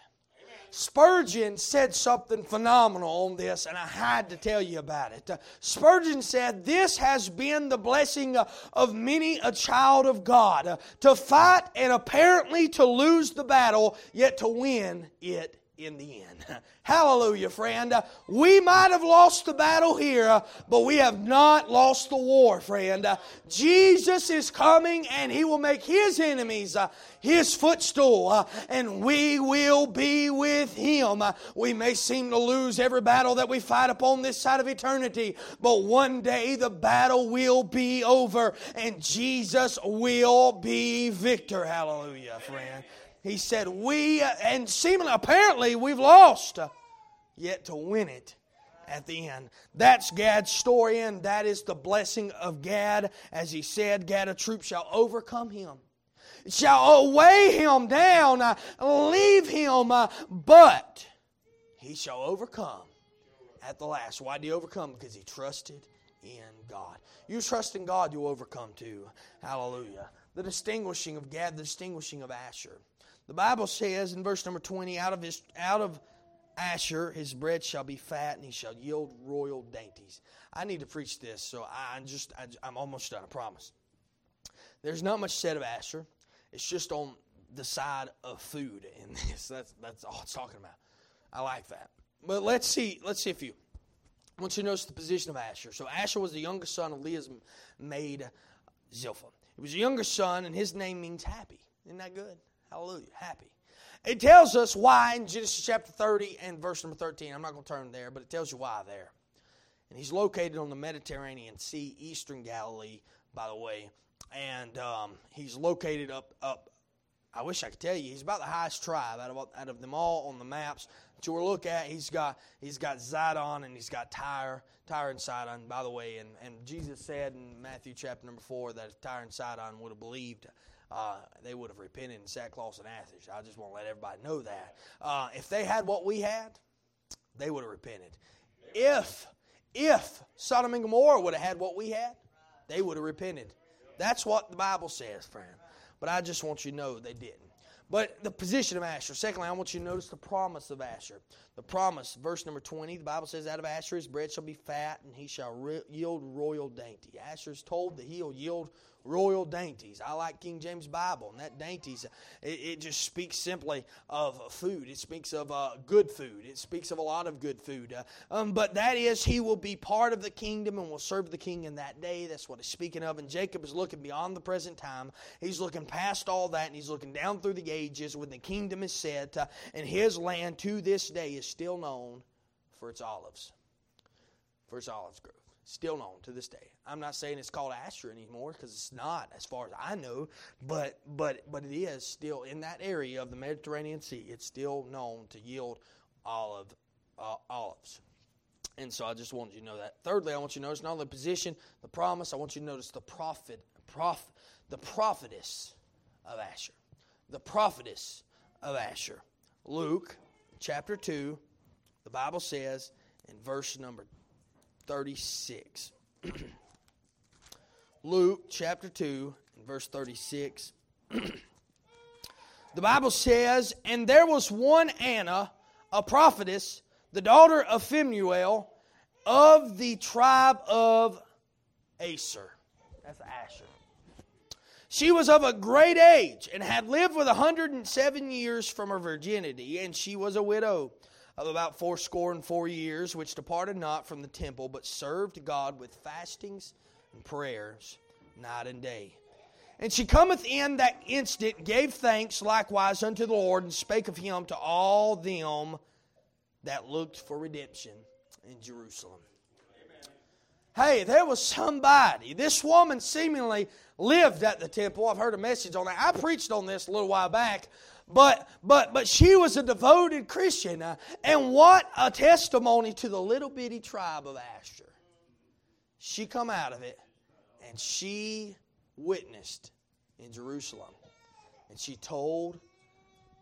A: Spurgeon said something phenomenal on this, and I had to tell you about it. Spurgeon said, This has been the blessing of many a child of God to fight and apparently to lose the battle, yet to win it in the end. Hallelujah, friend. Uh, we might have lost the battle here, uh, but we have not lost the war, friend. Uh, Jesus is coming and he will make his enemies his footstool, and we will be with him. We may seem to lose every battle that we fight upon this side of eternity, but one day the battle will be over and Jesus will be victor. Hallelujah, friend. He said, We, and seemingly, apparently, we've lost, yet to win it at the end. That's Gad's story, and that is the blessing of Gad. As he said, Gad, a troop shall overcome him, shall weigh him down, uh, leave him, uh, but he shall overcome at the last. Why did he overcome? Because he trusted in God. You trust in God, you'll overcome too. Hallelujah. The distinguishing of Gad, the distinguishing of Asher. The Bible says in verse number 20, out of his out of Asher his bread shall be fat and he shall yield royal dainties. I need to preach this, so I'm just I, I'm almost done, I promise. There's not much said of Asher. It's just on the side of food in this. That's that's all it's talking about. I like that. But let's see, let's see a few. I want you to notice the position of Asher. So Asher was the youngest son of Leah's maid Zilpah. He was a younger son, and his name means happy. Isn't that good? Hallelujah. Happy. It tells us why in Genesis chapter 30 and verse number 13. I'm not going to turn there, but it tells you why there. And he's located on the Mediterranean Sea, eastern Galilee, by the way. And um, he's located up, up. I wish I could tell you, he's about the highest tribe out of, out of them all on the maps that you will look at. He's got he's got Zidon and he's got Tyre, Tyre and Sidon. By the way, and, and Jesus said in Matthew chapter number four that if Tyre and Sidon would have believed, uh, they would have repented in sackcloth and ashes. I just want to let everybody know that. Uh, if they had what we had, they would have repented. If, if Sodom and Gomorrah would have had what we had, they would have repented. That's what the Bible says, friend. But I just want you to know they didn't. But the position of Asher. Secondly, I want you to notice the promise of Asher. The promise, verse number 20, the Bible says, Out of Asher his bread shall be fat, and he shall re- yield royal dainty. Asher is told that he'll yield royal dainties. I like King James Bible, and that dainties, it, it just speaks simply of food. It speaks of uh, good food. It speaks of a lot of good food. Uh, um, but that is, he will be part of the kingdom and will serve the king in that day. That's what he's speaking of. And Jacob is looking beyond the present time. He's looking past all that, and he's looking down through the ages when the kingdom is set, uh, and his land to this day is still known for its olives, for its olives grove. Still known to this day. I'm not saying it's called Asher anymore because it's not, as far as I know. But but but it is still in that area of the Mediterranean Sea. It's still known to yield olive uh, olives. And so I just wanted you to know that. Thirdly, I want you to notice not only the position, the promise. I want you to notice the prophet, prof, the prophetess of Asher, the prophetess of Asher. Luke chapter two, the Bible says in verse number 36. Luke chapter 2, verse 36. the Bible says, And there was one Anna, a prophetess, the daughter of Phanuel, of the tribe of Aser. That's Asher. She was of a great age and had lived with a 107 years from her virginity, and she was a widow of about fourscore and four years, which departed not from the temple, but served God with fastings and prayers night and day. And she cometh in that instant, gave thanks likewise unto the Lord, and spake of him to all them that looked for redemption in Jerusalem. Hey, there was somebody. This woman seemingly lived at the temple. I've heard a message on that. I preached on this a little while back but but but she was a devoted Christian, uh, and what a testimony to the little bitty tribe of Asher. She come out of it, and she witnessed in Jerusalem, and she told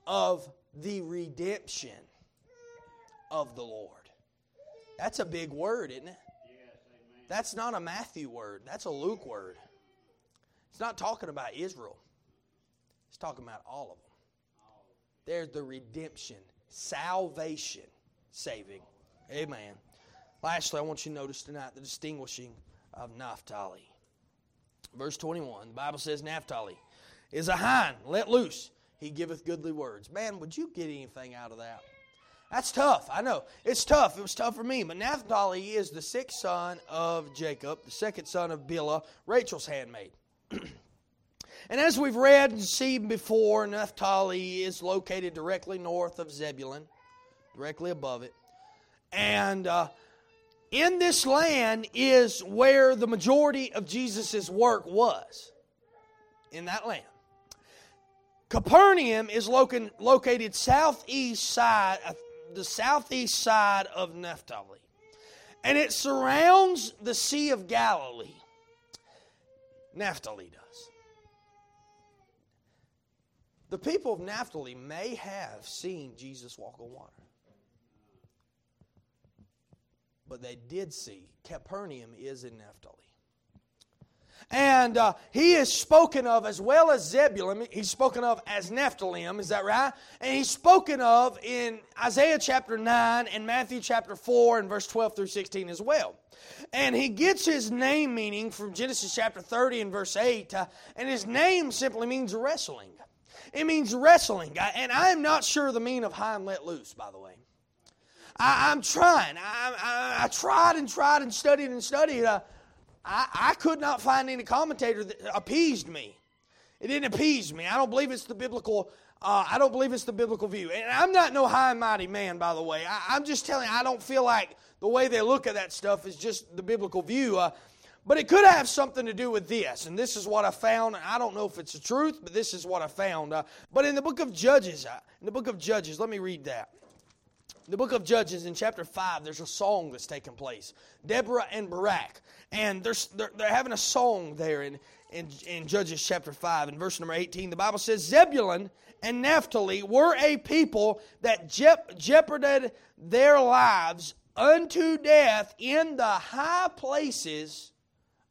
A: of the redemption of the Lord. That's a big word, isn't it? That's not a Matthew word. That's a Luke word. It's not talking about Israel. It's talking about all of them. There's the redemption, salvation, saving. Amen. Lastly, I want you to notice tonight the distinguishing of Naphtali. Verse 21, the Bible says, Naphtali is a hind let loose. He giveth goodly words. Man, would you get anything out of that? That's tough. I know. It's tough. It was tough for me. But Naphtali is the sixth son of Jacob, the second son of Bilhah, Rachel's handmaid. And as we've read and seen before, Naphtali is located directly north of Zebulun, directly above it. And uh, in this land is where the majority of Jesus' work was, in that land. Capernaum is located southeast side, uh, the southeast side of Naphtali. And it surrounds the Sea of Galilee. Naphtali does. The people of Naphtali may have seen Jesus walk on water. But they did see Capernaum is in Naphtali. And uh, he is spoken of as well as Zebulun. He's spoken of as Nephthalim, is that right? And he's spoken of in Isaiah chapter 9 and Matthew chapter 4 and verse 12 through 16 as well. And he gets his name meaning from Genesis chapter 30 and verse 8. Uh, and his name simply means wrestling. It means wrestling. And I am not sure the meaning of high and let loose, by the way. I, am trying. I, I, I, tried and tried and studied and studied. Uh, I, I could not find any commentator that appeased me. It didn't appease me. I don't believe it's the biblical. Uh, I don't believe it's the biblical view. And I'm not no high and mighty man, by the way. I, am just telling you, I don't feel like the way they look at that stuff is just the biblical view. Uh, but it could have something to do with this, and this is what I found. I don't know if it's the truth, but this is what I found. Uh, but in the book of Judges, uh, in the book of Judges, let me read that. In the book of Judges, in chapter 5, there's a song that's taking place. Deborah and Barak. And they're, they're, they're having a song there in, in, in Judges chapter 5. In verse number 18, the Bible says, Zebulun and Naphtali were a people that jep- jeoparded their lives unto death in the high places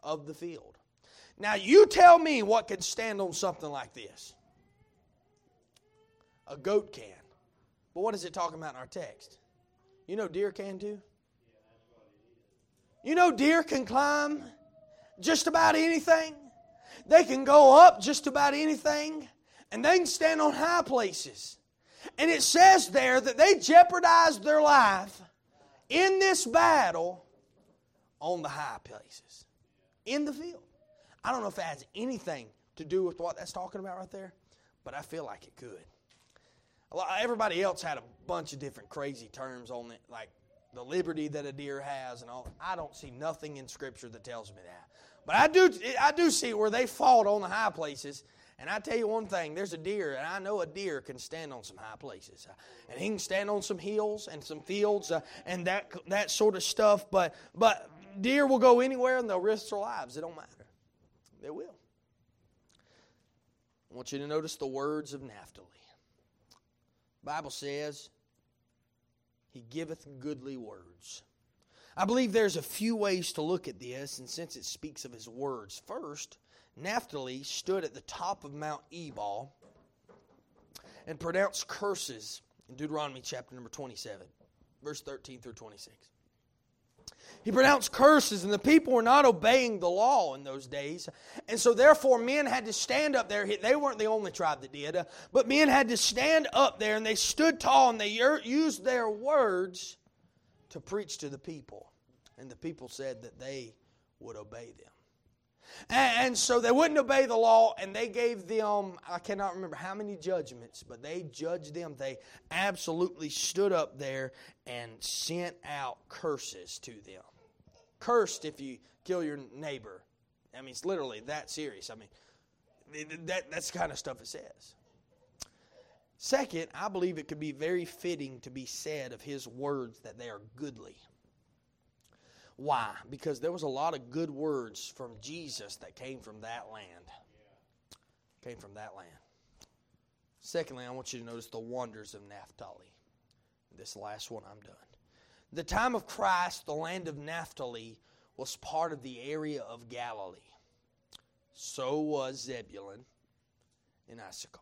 A: of the field. Now, you tell me what can stand on something like this. A goat can. But what is it talking about in our text? You know, deer can too? You know, deer can climb just about anything. They can go up just about anything, and they can stand on high places. And it says there that they jeopardized their life in this battle on the high places, in the field. I don't know if it has anything to do with what that's talking about right there, but I feel like it could. Everybody else had a bunch of different crazy terms on it, like the liberty that a deer has and all. I don't see nothing in Scripture that tells me that. But I do, I do see where they fought on the high places. And I tell you one thing, there's a deer, and I know a deer can stand on some high places. Uh, and he can stand on some hills and some fields uh, and that, that sort of stuff. But, but deer will go anywhere and they'll risk their lives. It don't matter. They will. I want you to notice the words of Naphtali. Bible says, He giveth goodly words. I believe there's a few ways to look at this, and since it speaks of his words, first, Naphtali stood at the top of Mount Ebal and pronounced curses in Deuteronomy chapter number 27, verse 13 through 26. He pronounced curses, and the people were not obeying the law in those days. And so, therefore, men had to stand up there. They weren't the only tribe that did, but men had to stand up there, and they stood tall, and they used their words to preach to the people. And the people said that they would obey them. And, so they wouldn't obey the law, and they gave them, I cannot remember how many judgments, but they judged them. They absolutely stood up there and sent out curses to them. Cursed if you kill your neighbor. I mean, it's literally that serious. I mean, that, that's the kind of stuff it says. Second, I believe it could be very fitting to be said of his words that they are goodly. Why? Because there was a lot of good words from Jesus that came from that land. Came from that land. Secondly, I want you to notice the wonders of Naphtali. This last one, I'm done. The time of Christ, the land of Naphtali was part of the area of Galilee. So was Zebulun and Issachar.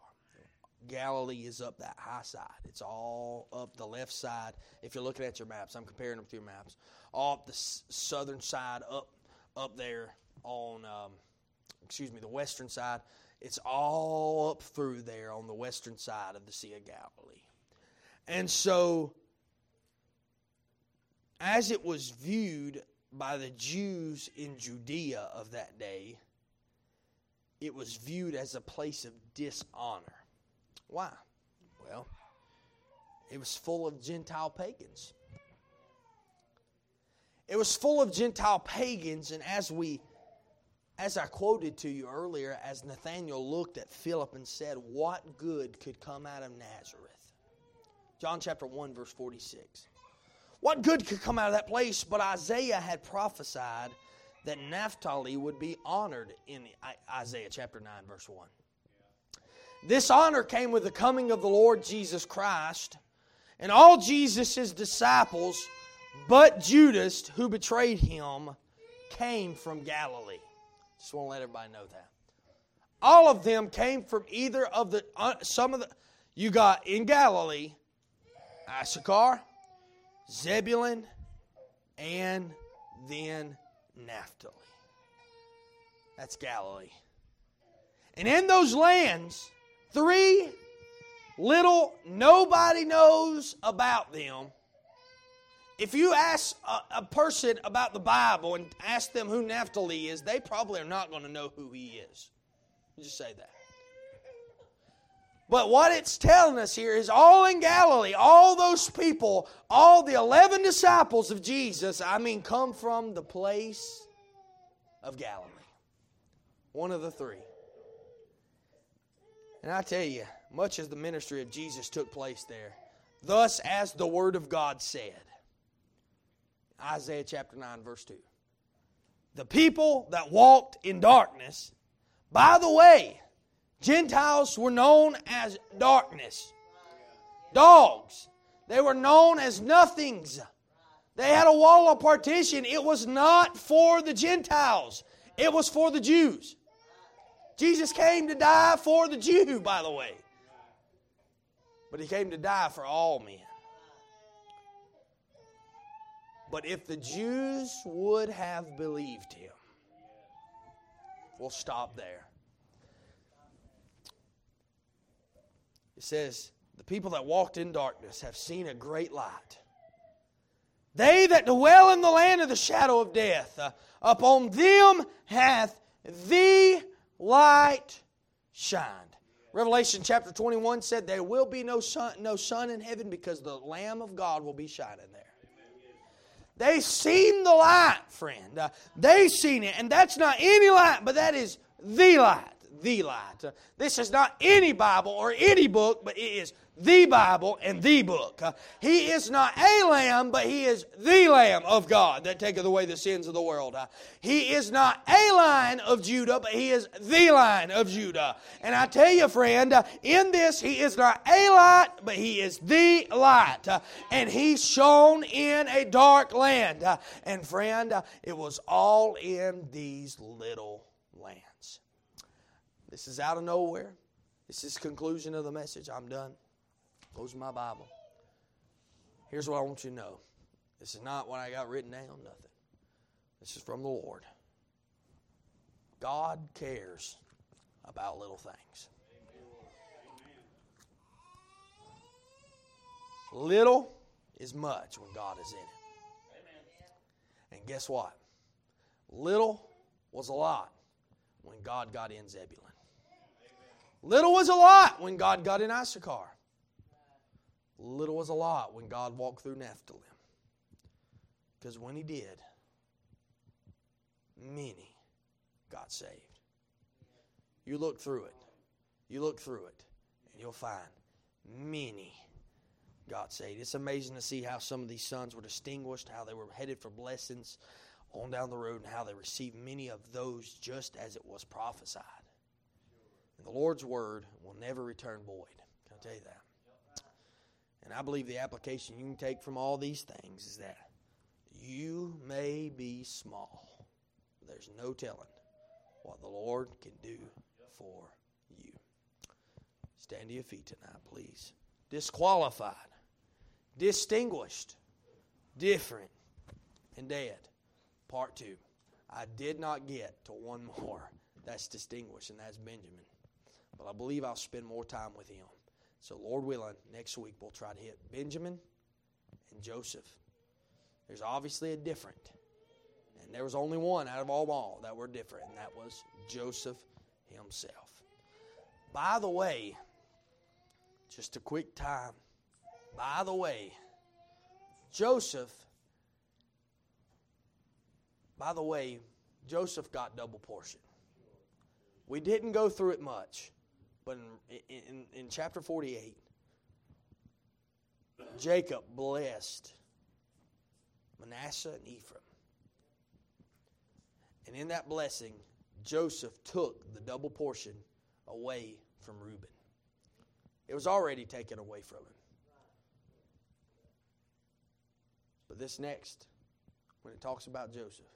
A: Galilee is up that high side. It's all up the left side. If you're looking at your maps, I'm comparing them to your maps. All up the southern side, up up there on, um, excuse me, the western side. It's all up through there on the western side of the Sea of Galilee. And so, as it was viewed by the Jews in Judea of that day, it was viewed as a place of dishonor. Why? Well, it was full of Gentile pagans. It was full of Gentile pagans, and as we as I quoted to you earlier, as Nathanael looked at Philip and said, What good could come out of Nazareth? John chapter 1, verse 46. What good could come out of that place? But Isaiah had prophesied that Naphtali would be honored in Isaiah chapter 9, verse 1. This honor came with the coming of the Lord Jesus Christ, and all Jesus' disciples, but Judas, who betrayed him, came from Galilee. Just want to let everybody know that. All of them came from either of the, uh, some of the, you got in Galilee, Issachar, Zebulun, and then Naphtali. That's Galilee. And in those lands, Three little nobody knows about them. If you ask a, a, person about the Bible and ask them who Naphtali is, they probably are not going to know who he is. Just say that. But what it's telling us here is all in Galilee, all those people, all the 11 disciples of Jesus, I mean, come from the place of Galilee. One of the three. And I tell you, much as the ministry of Jesus took place there, thus as the Word of God said, Isaiah chapter 9, verse 2. The people that walked in darkness, by the way, Gentiles were known as darkness, dogs. They were known as nothings. They had a wall of partition. It was not for the Gentiles, it was for the Jews. Jesus came to die for the Jew, by the way. But he came to die for all men. But if the Jews would have believed him, We'll stop there. It says, The people that walked in darkness have seen a great light. They that dwell in the land of the shadow of death, uh, upon them hath the light shined. Revelation chapter 21 said, There will be no sun, no sun in heaven because the Lamb of God will be shining there. They seen the light, friend. Uh, they seen it, and that's not any light, but that is the light. The light. This is not any Bible or any book, but it is the Bible and the book. He is not a lamb, but he is the Lamb of God that taketh away the sins of the world. He is not a Lion of Judah, but he is the Lion of Judah. And I tell you, friend, in this, he is not a light, but he is the light. And he shone in a dark land. And friend, it was all in these little. This is out of nowhere. This is conclusion of the message. I'm done. Close my Bible. Here's what I want you to know. This is not what I got written down, nothing. This is from the Lord. God cares about little things. Little is much when God is in it. And guess what? Little was a lot when God got in Zebulun. Little was a lot when God got in Issachar. Little was a lot when God walked through Naphtali. Because when He did, many got saved. You look through it. You look through it, and you'll find many got saved. It's amazing to see how some of these sons were distinguished, how they were headed for blessings on down the road, and how they received many of those just as it was prophesied. And the Lord's word will never return void. Can I tell you that? And I believe the application you can take from all these things is that you may be small. There's no telling what the Lord can do for you. Stand to your feet tonight, please. Disqualified, distinguished, different, and dead. Part two. I did not get to one more. That's distinguished, and that's Benjamin. But I believe I'll spend more time with him. So, Lord willing, next week we'll try to hit Benjamin and Joseph. There's obviously a different. And there was only one out of all, all that were different, and that was Joseph himself. By the way, just a quick time. By the way, Joseph, by the way, Joseph got double portion. We didn't go through it much. But in, in, in chapter 48, Jacob blessed Manasseh and Ephraim. And in that blessing, Joseph took the double portion away from Reuben. It was already taken away from him. But this next, when it talks about Joseph,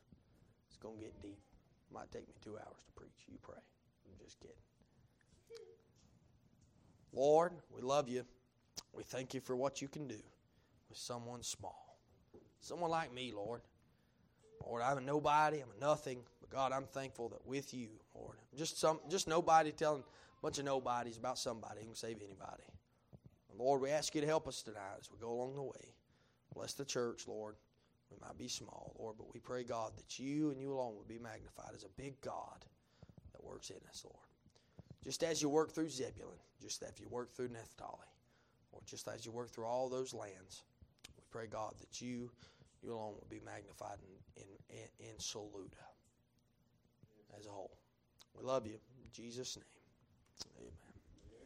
A: it's going to get deep. Might take me two hours to preach. You pray. I'm just kidding. Lord, we love you. We thank you for what you can do with someone small. Someone like me, Lord. Lord, I'm a nobody, I'm a nothing, but God, I'm thankful that with you, Lord. Just some just nobody telling a bunch of nobodies about somebody who can save anybody. Lord, we ask you to help us tonight as we go along the way. Bless the church, Lord. We might be small, Lord, but we pray, God, that you and you alone would be magnified as a big God that works in us, Lord. Just as you work through Zebulun, just as you work through Naphtali, or just as you work through all those lands, we pray, God, that you, you alone will be magnified in, in, in, Saluda as a whole. We love you. In Jesus' name, amen.